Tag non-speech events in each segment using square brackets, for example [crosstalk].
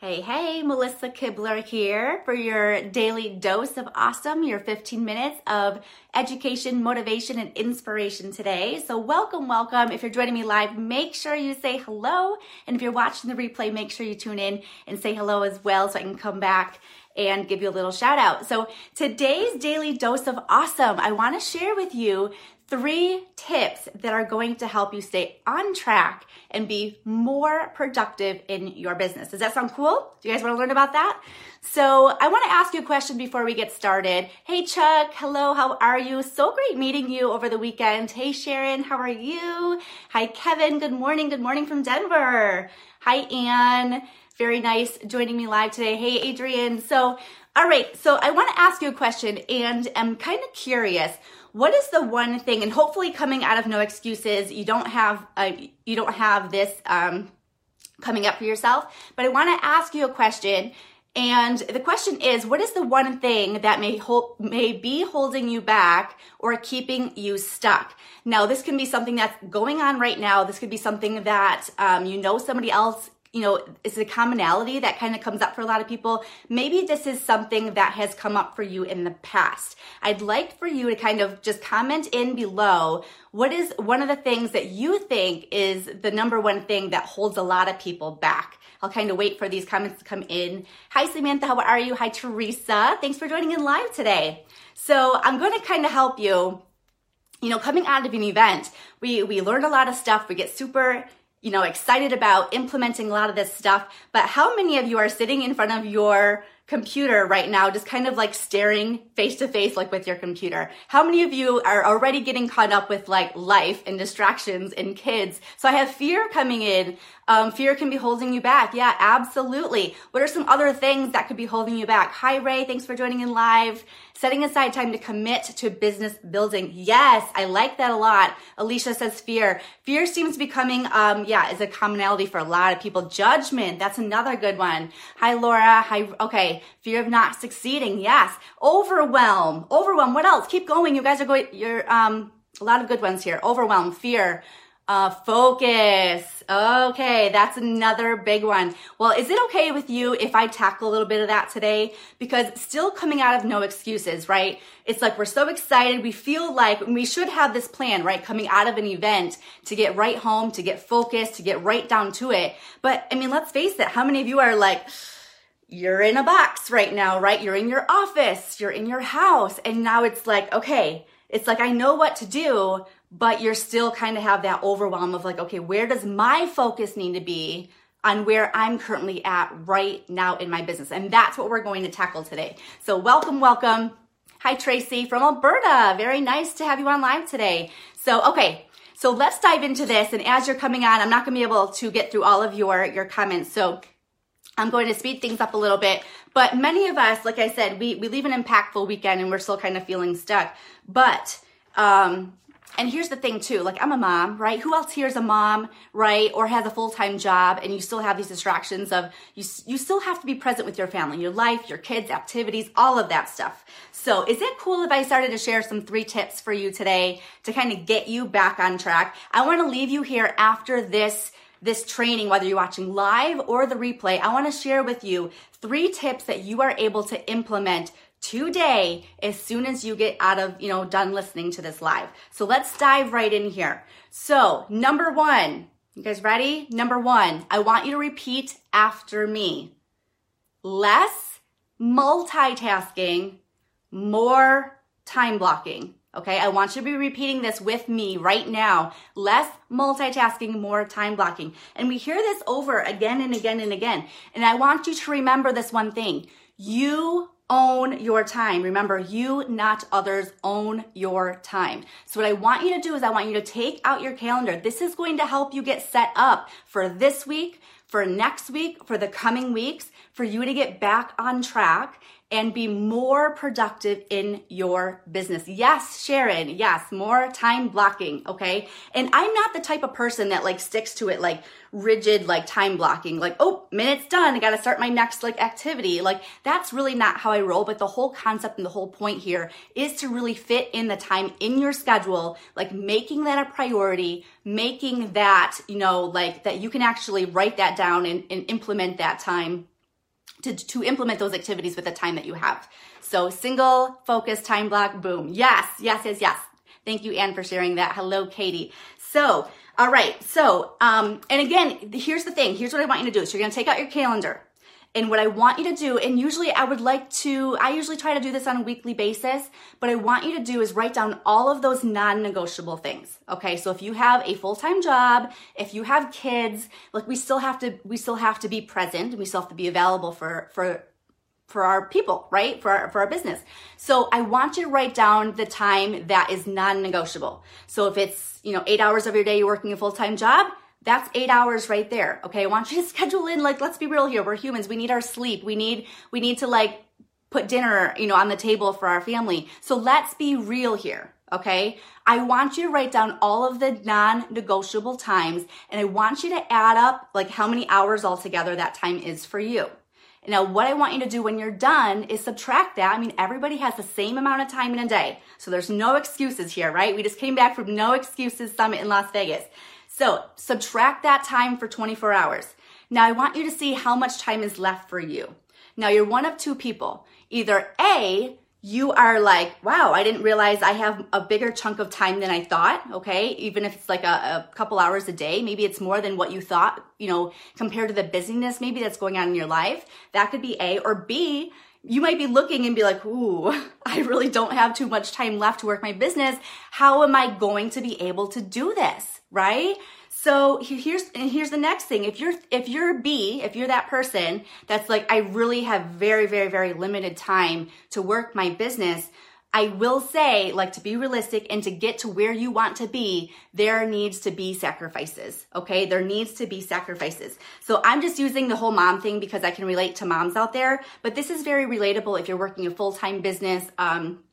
Hey, hey, Melissa Kibler here for your daily dose of awesome, your 15 minutes of education, motivation, and inspiration today. So, welcome, welcome. If you're joining me live, make sure you say hello. And if you're watching the replay, make sure you tune in and say hello as well so I can come back and give you a little shout out. So, today's daily dose of awesome, I want to share with you three tips that are going to help you stay on track and be more productive in your business. Does that sound cool? Do you guys want to learn about that? So I want to ask you a question before we get started. Hey Chuck, hello, how are you? So great meeting you over the weekend. Hey Sharon, how are you? Hi Kevin, good morning, good morning from Denver. Hi Anne, very nice joining me live today. Hey Adrian. So, all right, so I want to ask you a question and I'm kind of curious what is the one thing and hopefully coming out of no excuses you don't have a, you don't have this um, coming up for yourself but i want to ask you a question and the question is what is the one thing that may hold, may be holding you back or keeping you stuck? Now this can be something that's going on right now this could be something that um, you know somebody else you know, it's a commonality that kind of comes up for a lot of people. Maybe this is something that has come up for you in the past. I'd like for you to kind of just comment in below what is one of the things that you think is the number one thing that holds a lot of people back. I'll kind of wait for these comments to come in. Hi, Samantha. How are you? Hi, Teresa. Thanks for joining in live today. So I'm going to kind of help you you know, coming out of an event, we we learn a lot of stuff. We get super you know, excited about implementing a lot of this stuff. But how many of you are sitting in front of your computer right now, just kind of like staring face to face, like with your computer? How many of you are already getting caught up with like life and distractions and kids? So I have fear coming in. Um, fear can be holding you back. Yeah, absolutely. What are some other things that could be holding you back? Hi, Ray. Thanks for joining in live. Setting aside time to commit to business building. Yes, I like that a lot. Alicia says fear. Fear seems to be coming, um, yeah, is a commonality for a lot of people. Judgment. That's another good one. Hi, Laura. Hi. Okay. Fear of not succeeding. Yes. Overwhelm. Overwhelm. What else? Keep going. You guys are going, you're, um, a lot of good ones here. Overwhelm, fear, uh, focus. Okay, that's another big one. Well, is it okay with you if I tackle a little bit of that today? Because still coming out of no excuses, right? It's like we're so excited. We feel like we should have this plan, right? Coming out of an event to get right home, to get focused, to get right down to it. But I mean, let's face it. How many of you are like, you're in a box right now, right? You're in your office, you're in your house, and now it's like, okay, it's like I know what to do, but you're still kind of have that overwhelm of like, okay, where does my focus need to be on where I'm currently at right now in my business? And that's what we're going to tackle today. So welcome, welcome. Hi, Tracy from Alberta. Very nice to have you on live today. So, okay. So let's dive into this. And as you're coming on, I'm not going to be able to get through all of your, your comments. So I'm going to speed things up a little bit. But many of us, like I said, we, we leave an impactful weekend and we're still kind of feeling stuck. But, um, and here's the thing too, like I'm a mom, right? Who else here is a mom, right? Or has a full-time job and you still have these distractions of you, you still have to be present with your family, your life, your kids, activities, all of that stuff. So is it cool if I started to share some three tips for you today to kind of get you back on track? I want to leave you here after this this training, whether you're watching live or the replay, I want to share with you three tips that you are able to implement today as soon as you get out of, you know, done listening to this live. So let's dive right in here. So, number one, you guys ready? Number one, I want you to repeat after me. Less multitasking, more time blocking. Okay, I want you to be repeating this with me right now. Less multitasking, more time blocking. And we hear this over again and again and again. And I want you to remember this one thing. You own your time. Remember, you, not others, own your time. So, what I want you to do is I want you to take out your calendar. This is going to help you get set up for this week, for next week, for the coming weeks, for you to get back on track and be more productive in your business. Yes, Sharon. Yes, more time blocking. Okay. And I'm not the type of person that like sticks to it like rigid, like time blocking, like, oh, minute's done. I got to start my next like activity. Like that's really not how I roll. But the whole concept and the whole point here is to really fit in the time in your schedule, like making that a priority, making that, you know, like that you can actually write that down and, and implement that time to, to implement those activities with the time that you have. So single focus time block, boom. Yes, yes, yes, yes. Thank you, Anne, for sharing that. Hello, Katie. So, all right. So, um, and again, here's the thing. Here's what I want you to do. So you're going to take out your calendar. And what I want you to do, and usually I would like to, I usually try to do this on a weekly basis, but I want you to do is write down all of those non negotiable things. Okay. So if you have a full time job, if you have kids, like we still have to, we still have to be present and we still have to be available for, for, for our people, right? For our, for our business. So I want you to write down the time that is non-negotiable. So if it's, you know, eight hours of your day you're working a full-time job, that's eight hours right there. Okay. I want you to [laughs] schedule in, like, let's be real here. We're humans. We need our sleep. We need, we need to like put dinner, you know, on the table for our family. So let's be real here. Okay. I want you to write down all of the non-negotiable times and I want you to add up like how many hours altogether that time is for you. Now, what I want you to do when you're done is subtract that. I mean, everybody has the same amount of time in a day. So there's no excuses here, right? We just came back from no excuses summit in Las Vegas. So subtract that time for 24 hours. Now I want you to see how much time is left for you. Now you're one of two people. Either A, you are like, wow, I didn't realize I have a bigger chunk of time than I thought. Okay. Even if it's like a, a, couple hours a day, maybe it's more than what you thought, you know, compared to the busyness maybe that's going on in your life. That could be A or B. You might be looking and be like, ooh, [laughs] I really don't have too much time left to work my business. How am I going to be able to do this? Right? So here's here's the next thing. If you're if you're B, if you're that person that's like I really have very very very limited time to work my business, I will say like to be realistic and to get to where you want to be, there needs to be sacrifices. Okay? There needs to be sacrifices. So I'm just using the whole mom thing because I can relate to moms out there, but this is very relatable if you're working a full-time business um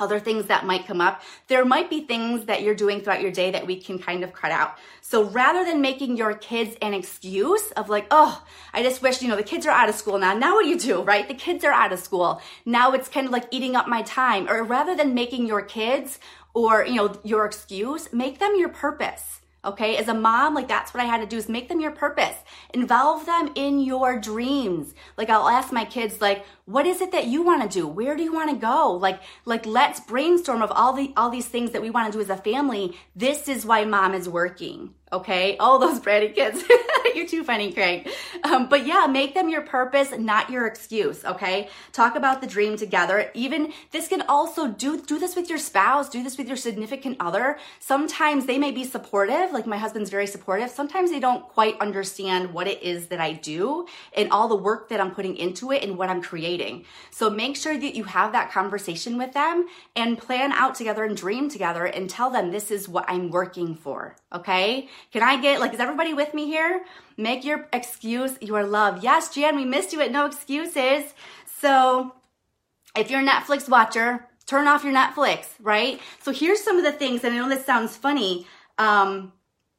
other things that might come up. There might be things that you're doing throughout your day that we can kind of cut out. So rather than making your kids an excuse of like, oh, I just wish, you know, the kids are out of school now. Now what do you do, right? The kids are out of school. Now it's kind of like eating up my time. Or rather than making your kids or, you know, your excuse, make them your purpose. Okay. As a mom, like that's what I had to do is make them your purpose. Involve them in your dreams. Like I'll ask my kids, like, what is it that you want to do? Where do you want to go? Like, like let's brainstorm of all the, all these things that we want to do as a family. This is why mom is working. Okay. All those bratty kids. [laughs] You're too funny, Craig. Um, but yeah, make them your purpose, not your excuse. Okay. Talk about the dream together. Even this can also do, do this with your spouse, do this with your significant other. Sometimes they may be supportive. Like my husband's very supportive. Sometimes they don't quite understand what it is that I do and all the work that I'm putting into it and what I'm creating. So make sure that you have that conversation with them and plan out together and dream together and tell them this is what I'm working for. Okay. Can I get, like, is everybody with me here? Make your excuse your love. Yes, Jan, we missed you at No Excuses. So if you're a Netflix watcher, turn off your Netflix, right? So here's some of the things, and I know this sounds funny, um,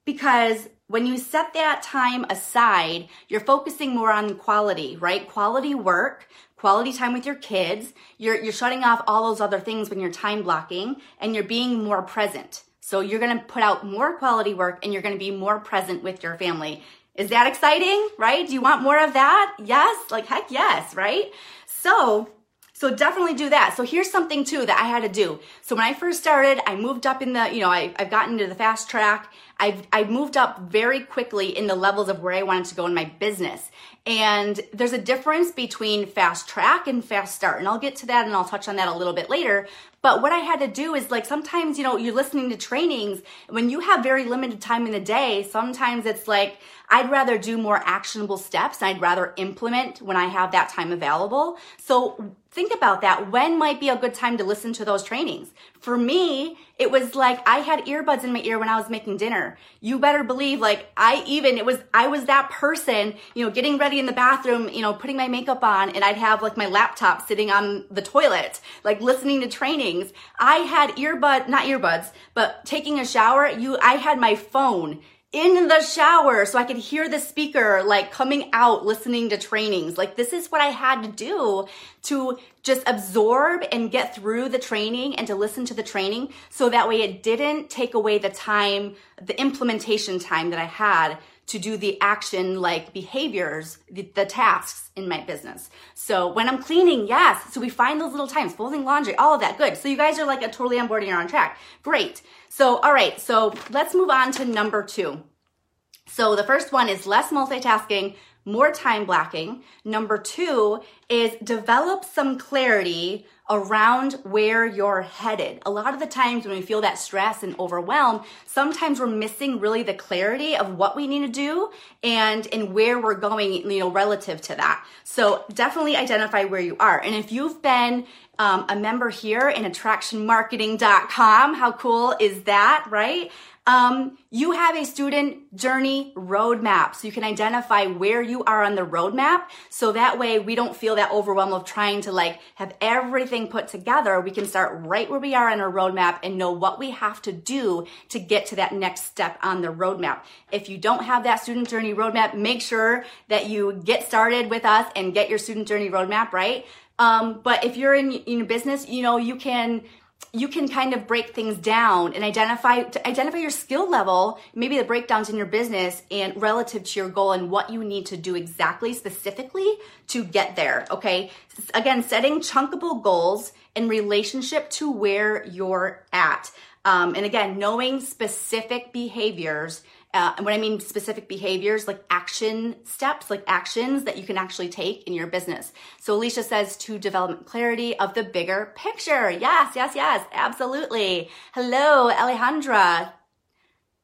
because when you set that time aside, you're focusing more on quality, right? Quality work, quality time with your kids. You're, you're shutting off all those other things when you're time blocking and you're being more present. So you're to put out more quality work and you're to be more present with your family. Is that exciting? Right? Do you want more of that? Yes. Like heck yes, right? So so definitely do that. So here's something too that I had to do. So when I first started, I moved up in the, you know, I, have gotten into the fast track. I've, I've moved up very quickly in the levels of where I wanted to go in my business. And there's a difference between fast track and fast start. And I'll get to that and I'll touch on that a little bit later. But what I had to do is like sometimes, you know, you're listening to trainings when you have very limited time in the day, sometimes it's like, I'd rather do more actionable steps. I'd rather implement when I have that time available. So think about that. When might be a good time to listen to those trainings? For me, it was like I had earbuds in my ear when I was making dinner. You better believe like I even, it was, I was that person, you know, getting ready in the bathroom, you know, putting my makeup on and I'd have like my laptop sitting on the toilet, like listening to trainings. I had earbud, not earbuds, but taking a shower, you, I had my phone in the shower so I could hear the speaker like coming out listening to trainings. Like this is what I had to do to just absorb and get through the training and to listen to the training so that way it didn't take away the time, the implementation time that I had to do the action like behaviors, the, the, tasks in my business. So when I'm cleaning, yes. So we find those little times, folding laundry, all of that. Good. So you guys are like a totally on board and you're on track. Great. So, all right. So let's move on to number two. So the first one is less multitasking, more time blocking. Number two is develop some clarity around where you're headed. A lot of the times when we feel that stress and overwhelm, sometimes we're missing really the clarity of what we need to do and and where we're going, you know, relative to that. So definitely identify where you are. And if you've been um, a member here in attractionmarketing.com, how cool is that, right? Um, you have a student journey roadmap. So you can identify where you are on the roadmap. So that way we don't feel that overwhelm of trying to like have everything put together. We can start right where we are on our roadmap and know what we have to do to get to that next step on the roadmap. If you don't have that student journey roadmap, make sure that you get started with us and get your student journey roadmap, right? Um, but if you're in, in business, you know, you can, you can kind of break things down and identify identify your skill level maybe the breakdowns in your business and relative to your goal and what you need to do exactly specifically to get there okay? Again setting chunkable goals in relationship to where you're at. Um, and again knowing specific behaviors uh, and when I mean specific behaviors, like action steps, like actions that you can actually take in your business. So Alicia says to develop clarity of the bigger picture. Yes, yes, yes, absolutely. Hello, Alejandra.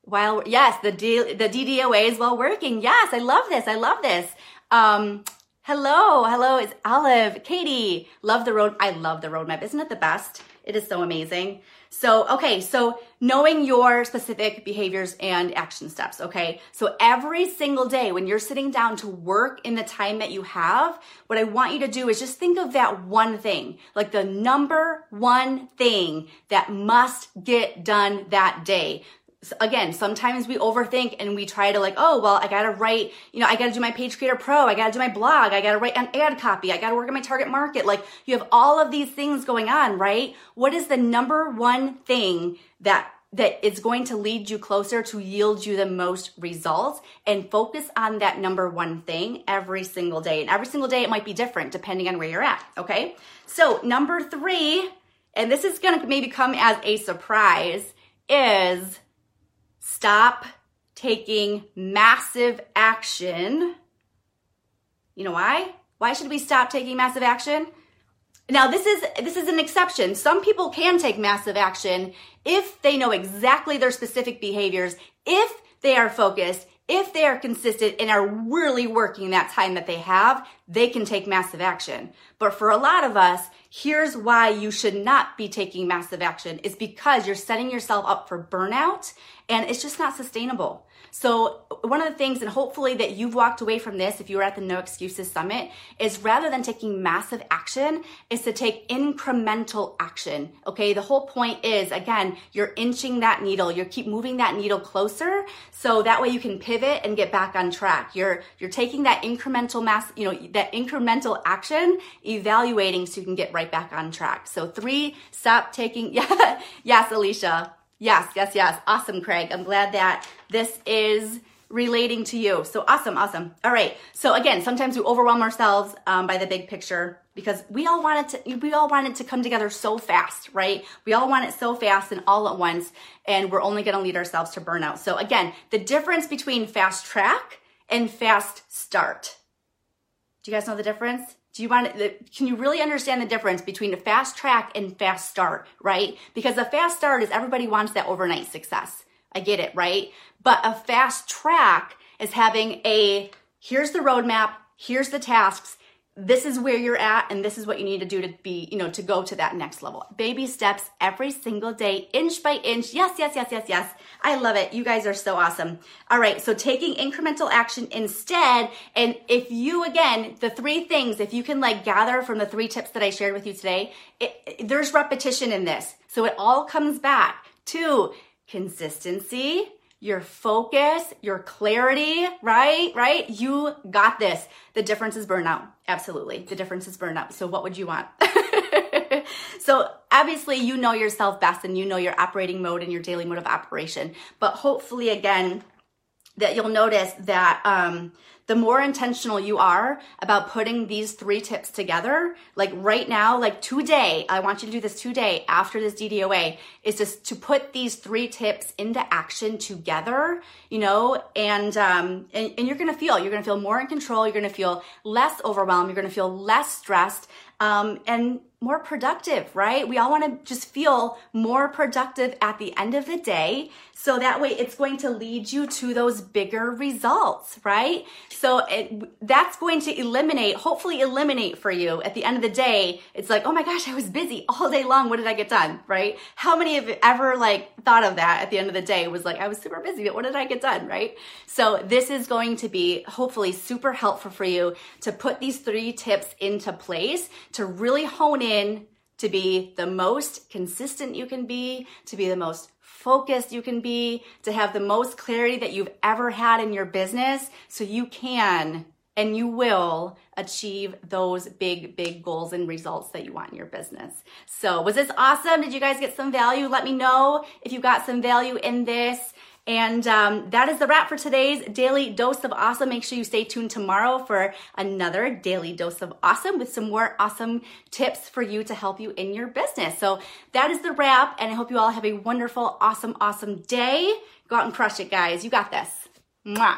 While yes, the D, the DDOA is while working. Yes, I love this. I love this. Um, hello, hello, it's Olive, Katie. Love the road. I love the roadmap. Isn't it the best? It is so amazing. So, okay, so knowing your specific behaviors and action steps, okay? So every single day when you're sitting down to work in the time that you have, what I want you to do is just think of that one thing, like the number one thing that must get done that day again, sometimes we overthink and we try to like, oh, well, I gotta write, you know, I gotta do my page creator pro, I gotta do my blog, I gotta write an ad copy, I gotta work on my target market. Like you have all of these things going on, right? What is the number one thing that that is going to lead you closer to yield you the most results and focus on that number one thing every single day. And every single day it might be different depending on where you're at. Okay. So number three, and this is going to maybe come as a surprise is Stop taking massive action. You know why? Why should we stop taking massive action? Now this is this is an exception. Some people can take massive action if they know exactly their specific behaviors, if they are focused, if they are consistent and are really working that time that they have, they can take massive action. But for a lot of us, here's why you should not be taking massive action is because you're setting yourself up for burnout and it's just not sustainable. So one of the things, and hopefully that you've walked away from this, if you were at the No Excuses Summit, is rather than taking massive action, is to take incremental action. Okay. The whole point is, again, you're inching that needle. You keep moving that needle closer. So that way you can pivot and get back on track. You're, you're taking that incremental mass, you know, that incremental action, evaluating so you can get right back on track. So three, stop taking, yeah, [laughs] yes, Alicia. Yes, yes, yes. Awesome, Craig. I'm glad that this is relating to you. So awesome, awesome. All right. So again, sometimes we overwhelm ourselves um, by the big picture because we all want it to we all want it to come together so fast, right? We all want it so fast and all at once, and we're only going to lead ourselves to burnout. So again, the difference between fast track and fast start. Do you guys know the difference? Do you want to, can you really understand the difference between a fast track and fast start, right? Because a fast start is everybody wants that overnight success. I get it, right? But a fast track is having a, here's the roadmap, here's the tasks, this is where you're at and this is what you need to do to be, you know, to go to that next level. Baby steps every single day, inch by inch. Yes, yes, yes, yes, yes. I love it. You guys are so awesome. All right. So taking incremental action instead. And if you, again, the three things, if you can like gather from the three tips that I shared with you today, it, it, there's repetition in this. So it all comes back to consistency, your focus, your clarity, right? Right? You got this. The difference is burnout. Absolutely. The difference is burnout. So what would you want? [laughs] so obviously you know yourself best and you know your operating mode and your daily mode of operation. But hopefully again, that you'll notice that um, the more intentional you are about putting these three tips together, like right now, like today, I want you to do this today after this DDOA, is just to put these three tips into action together, you know, and, um, and, and you're gonna feel, you're gonna feel more in control, you're gonna feel less overwhelmed, you're gonna feel less stressed, um, and more productive, right? We all want to just feel more productive at the end of the day. So that way it's going to lead you to those bigger results, right? So it, that's going to eliminate, hopefully eliminate for you at the end of the day. It's like, oh my gosh, I was busy all day long. What did I get done, right? How many of you ever like thought of that at the end of the day was like, I was super busy, but what did I get done, right? So this is going to be hopefully super helpful for you to put these three tips into place to really hone in to be the most consistent you can be, to be the most focused you can be, to have the most clarity that you've ever had in your business so you can and you will achieve those big, big goals and results that you want in your business. So, was this awesome? Did you guys get some value? Let me know if you got some value in this. And um, that is the wrap for today's daily dose of awesome. Make sure you stay tuned tomorrow for another daily dose of awesome with some more awesome tips for you to help you in your business. So that is the wrap, and I hope you all have a wonderful, awesome, awesome day. Go out and crush it, guys. You got this. Mwah.